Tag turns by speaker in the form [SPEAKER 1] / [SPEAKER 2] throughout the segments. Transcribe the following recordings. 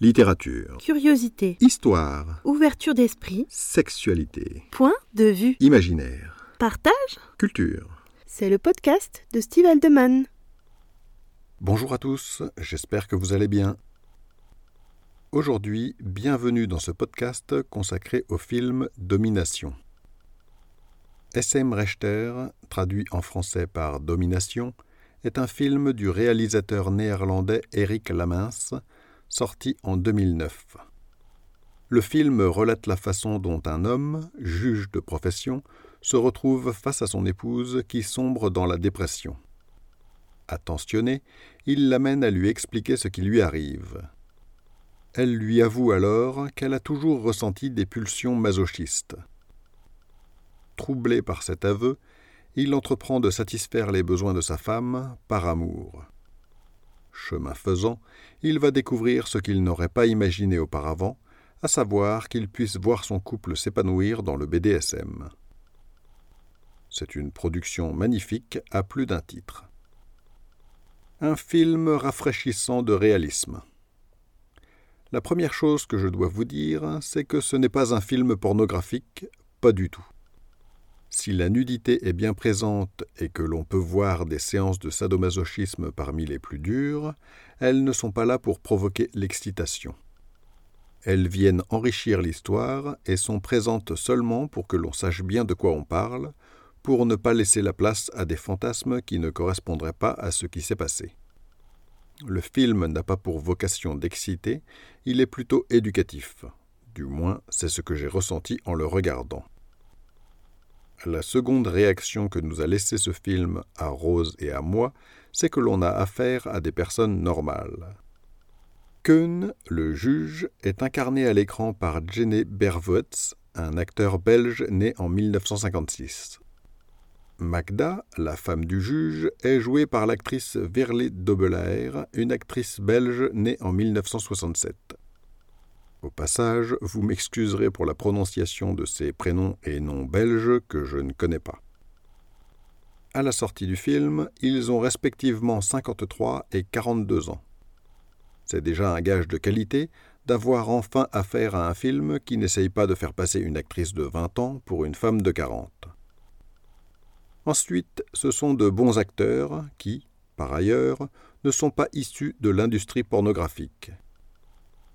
[SPEAKER 1] Littérature.
[SPEAKER 2] Curiosité.
[SPEAKER 1] Histoire.
[SPEAKER 2] Ouverture d'esprit.
[SPEAKER 1] Sexualité.
[SPEAKER 2] Point de vue.
[SPEAKER 1] Imaginaire.
[SPEAKER 2] Partage.
[SPEAKER 1] Culture.
[SPEAKER 2] C'est le podcast de Steve Aldeman.
[SPEAKER 1] Bonjour à tous, j'espère que vous allez bien. Aujourd'hui, bienvenue dans ce podcast consacré au film Domination. S.M. Rechter, traduit en français par Domination, est un film du réalisateur néerlandais Eric Lamens, sorti en 2009. Le film relate la façon dont un homme, juge de profession, se retrouve face à son épouse qui sombre dans la dépression. Attentionné, il l'amène à lui expliquer ce qui lui arrive. Elle lui avoue alors qu'elle a toujours ressenti des pulsions masochistes. Troublé par cet aveu, il entreprend de satisfaire les besoins de sa femme par amour. Chemin faisant, il va découvrir ce qu'il n'aurait pas imaginé auparavant, à savoir qu'il puisse voir son couple s'épanouir dans le BDSM. C'est une production magnifique à plus d'un titre. Un film rafraîchissant de réalisme. La première chose que je dois vous dire, c'est que ce n'est pas un film pornographique, pas du tout. Si la nudité est bien présente et que l'on peut voir des séances de sadomasochisme parmi les plus dures, elles ne sont pas là pour provoquer l'excitation. Elles viennent enrichir l'histoire et sont présentes seulement pour que l'on sache bien de quoi on parle, pour ne pas laisser la place à des fantasmes qui ne correspondraient pas à ce qui s'est passé. Le film n'a pas pour vocation d'exciter, il est plutôt éducatif. Du moins, c'est ce que j'ai ressenti en le regardant. La seconde réaction que nous a laissé ce film à Rose et à moi, c'est que l'on a affaire à des personnes normales. Keun, le juge, est incarné à l'écran par Jenny Berwetz, un acteur belge né en 1956. Magda, la femme du juge, est jouée par l'actrice Verle Dobelaer, une actrice belge née en 1967. Au passage, vous m'excuserez pour la prononciation de ces prénoms et noms belges que je ne connais pas. À la sortie du film, ils ont respectivement 53 et 42 ans. C'est déjà un gage de qualité d'avoir enfin affaire à un film qui n'essaye pas de faire passer une actrice de 20 ans pour une femme de 40. Ensuite, ce sont de bons acteurs qui, par ailleurs, ne sont pas issus de l'industrie pornographique.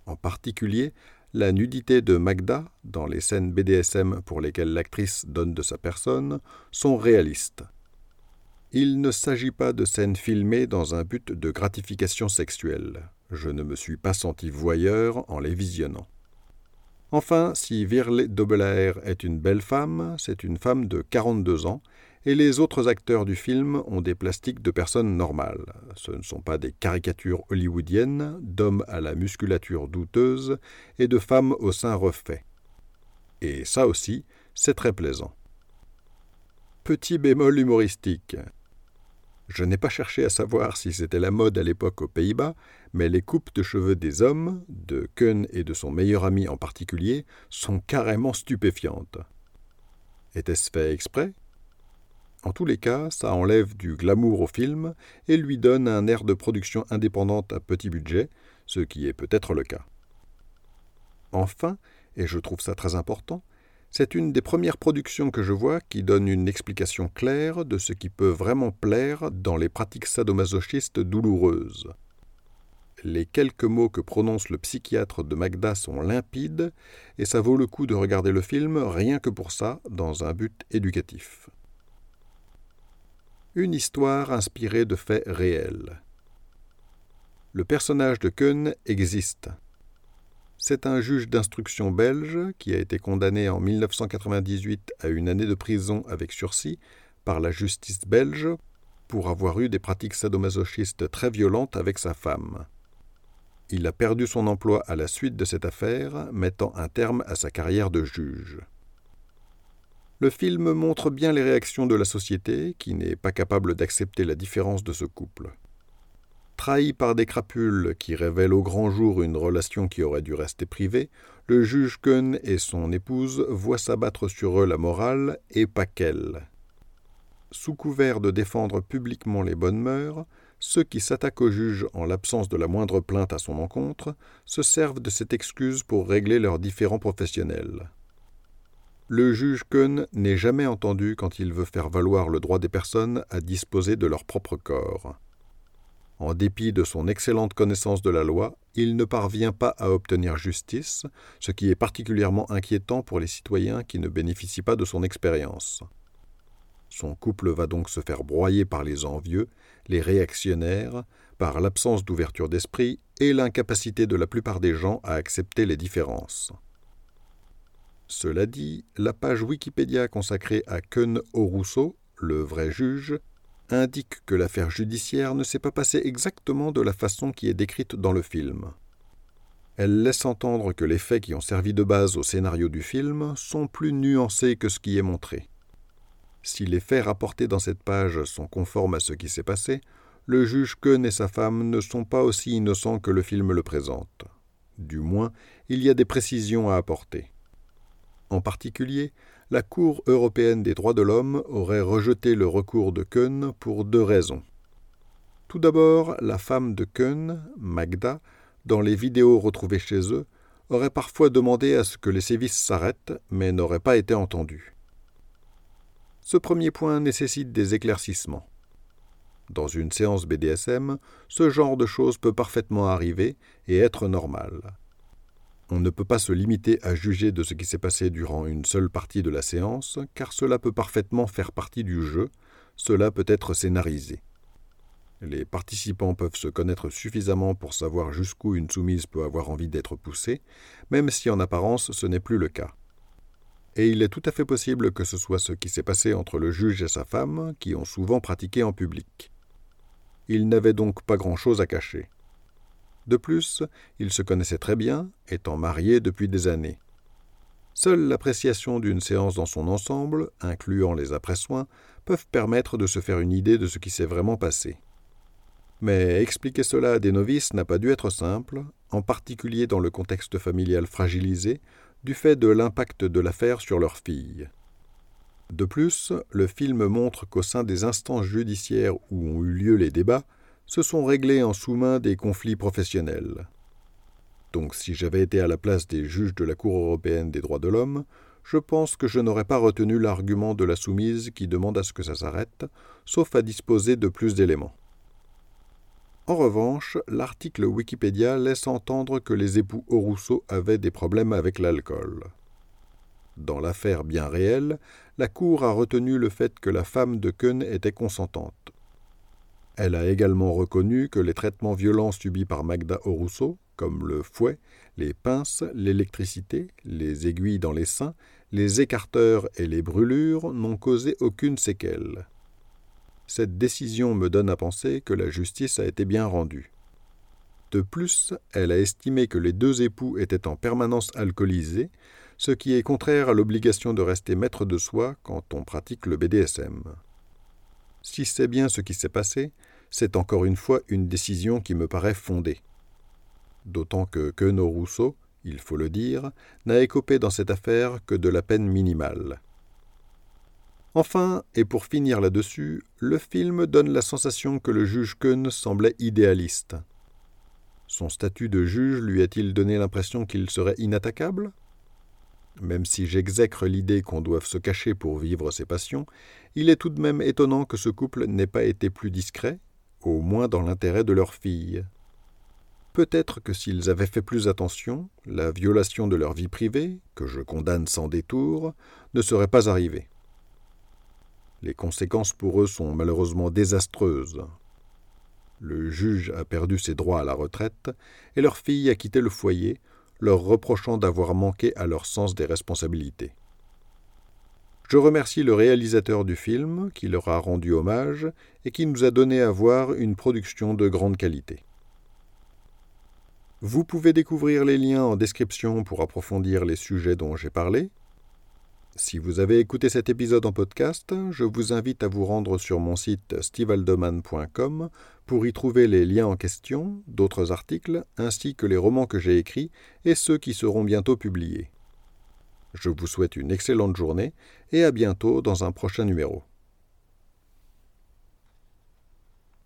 [SPEAKER 1] En particulier, la nudité de Magda, dans les scènes BDSM pour lesquelles l'actrice donne de sa personne, sont réalistes. Il ne s'agit pas de scènes filmées dans un but de gratification sexuelle. Je ne me suis pas senti voyeur en les visionnant. Enfin, si Virle Dobelaer est une belle femme, c'est une femme de 42 ans, et les autres acteurs du film ont des plastiques de personnes normales. Ce ne sont pas des caricatures hollywoodiennes d'hommes à la musculature douteuse et de femmes au sein refait. Et ça aussi, c'est très plaisant. Petit bémol humoristique. Je n'ai pas cherché à savoir si c'était la mode à l'époque aux Pays-Bas, mais les coupes de cheveux des hommes, de Keun et de son meilleur ami en particulier, sont carrément stupéfiantes. Était-ce fait exprès? En tous les cas, ça enlève du glamour au film et lui donne un air de production indépendante à petit budget, ce qui est peut-être le cas. Enfin, et je trouve ça très important, c'est une des premières productions que je vois qui donne une explication claire de ce qui peut vraiment plaire dans les pratiques sadomasochistes douloureuses. Les quelques mots que prononce le psychiatre de Magda sont limpides, et ça vaut le coup de regarder le film rien que pour ça, dans un but éducatif une histoire inspirée de faits réels. Le personnage de Keun existe. C'est un juge d'instruction belge qui a été condamné en 1998 à une année de prison avec sursis par la justice belge pour avoir eu des pratiques sadomasochistes très violentes avec sa femme. Il a perdu son emploi à la suite de cette affaire, mettant un terme à sa carrière de juge. Le film montre bien les réactions de la société, qui n'est pas capable d'accepter la différence de ce couple. Trahi par des crapules qui révèlent au grand jour une relation qui aurait dû rester privée, le juge Keun et son épouse voient s'abattre sur eux la morale et pas qu'elle. Sous couvert de défendre publiquement les bonnes mœurs, ceux qui s'attaquent au juge en l'absence de la moindre plainte à son encontre se servent de cette excuse pour régler leurs différends professionnels. Le juge Kuhn n'est jamais entendu quand il veut faire valoir le droit des personnes à disposer de leur propre corps. En dépit de son excellente connaissance de la loi, il ne parvient pas à obtenir justice, ce qui est particulièrement inquiétant pour les citoyens qui ne bénéficient pas de son expérience. Son couple va donc se faire broyer par les envieux, les réactionnaires, par l'absence d'ouverture d'esprit et l'incapacité de la plupart des gens à accepter les différences. Cela dit, la page Wikipédia consacrée à Keun Rousseau, le vrai juge, indique que l'affaire judiciaire ne s'est pas passée exactement de la façon qui est décrite dans le film. Elle laisse entendre que les faits qui ont servi de base au scénario du film sont plus nuancés que ce qui est montré. Si les faits rapportés dans cette page sont conformes à ce qui s'est passé, le juge Keun et sa femme ne sont pas aussi innocents que le film le présente. Du moins, il y a des précisions à apporter. En particulier, la Cour européenne des droits de l'homme aurait rejeté le recours de Keun pour deux raisons. Tout d'abord, la femme de Keun, Magda, dans les vidéos retrouvées chez eux, aurait parfois demandé à ce que les sévices s'arrêtent, mais n'aurait pas été entendue. Ce premier point nécessite des éclaircissements. Dans une séance BDSM, ce genre de choses peut parfaitement arriver et être normal. On ne peut pas se limiter à juger de ce qui s'est passé durant une seule partie de la séance, car cela peut parfaitement faire partie du jeu, cela peut être scénarisé. Les participants peuvent se connaître suffisamment pour savoir jusqu'où une soumise peut avoir envie d'être poussée, même si en apparence ce n'est plus le cas et il est tout à fait possible que ce soit ce qui s'est passé entre le juge et sa femme, qui ont souvent pratiqué en public. Ils n'avaient donc pas grand-chose à cacher. De plus, ils se connaissaient très bien, étant mariés depuis des années. Seule l'appréciation d'une séance dans son ensemble, incluant les après-soins, peuvent permettre de se faire une idée de ce qui s'est vraiment passé. Mais expliquer cela à des novices n'a pas dû être simple, en particulier dans le contexte familial fragilisé, du fait de l'impact de l'affaire sur leur fille. De plus, le film montre qu'au sein des instances judiciaires où ont eu lieu les débats, se sont réglés en sous-main des conflits professionnels. Donc si j'avais été à la place des juges de la Cour européenne des droits de l'homme, je pense que je n'aurais pas retenu l'argument de la soumise qui demande à ce que ça s'arrête, sauf à disposer de plus d'éléments. En revanche, l'article Wikipédia laisse entendre que les époux Rousseau avaient des problèmes avec l'alcool. Dans l'affaire bien réelle, la Cour a retenu le fait que la femme de Keun était consentante. Elle a également reconnu que les traitements violents subis par Magda Rousseau, comme le fouet, les pinces, l'électricité, les aiguilles dans les seins, les écarteurs et les brûlures, n'ont causé aucune séquelle. Cette décision me donne à penser que la justice a été bien rendue. De plus, elle a estimé que les deux époux étaient en permanence alcoolisés, ce qui est contraire à l'obligation de rester maître de soi quand on pratique le BDSM. Si c'est bien ce qui s'est passé, c'est encore une fois une décision qui me paraît fondée. D'autant que Queneau Rousseau, il faut le dire, n'a écopé dans cette affaire que de la peine minimale. Enfin, et pour finir là-dessus, le film donne la sensation que le juge Keun semblait idéaliste. Son statut de juge lui a-t-il donné l'impression qu'il serait inattaquable? Même si j'exècre l'idée qu'on doive se cacher pour vivre ses passions, il est tout de même étonnant que ce couple n'ait pas été plus discret, au moins dans l'intérêt de leur fille. Peut-être que s'ils avaient fait plus attention, la violation de leur vie privée, que je condamne sans détour, ne serait pas arrivée. Les conséquences pour eux sont malheureusement désastreuses. Le juge a perdu ses droits à la retraite et leur fille a quitté le foyer, leur reprochant d'avoir manqué à leur sens des responsabilités. Je remercie le réalisateur du film qui leur a rendu hommage et qui nous a donné à voir une production de grande qualité. Vous pouvez découvrir les liens en description pour approfondir les sujets dont j'ai parlé. Si vous avez écouté cet épisode en podcast, je vous invite à vous rendre sur mon site stevaldoman.com pour y trouver les liens en question, d'autres articles, ainsi que les romans que j'ai écrits et ceux qui seront bientôt publiés. Je vous souhaite une excellente journée et à bientôt dans un prochain numéro.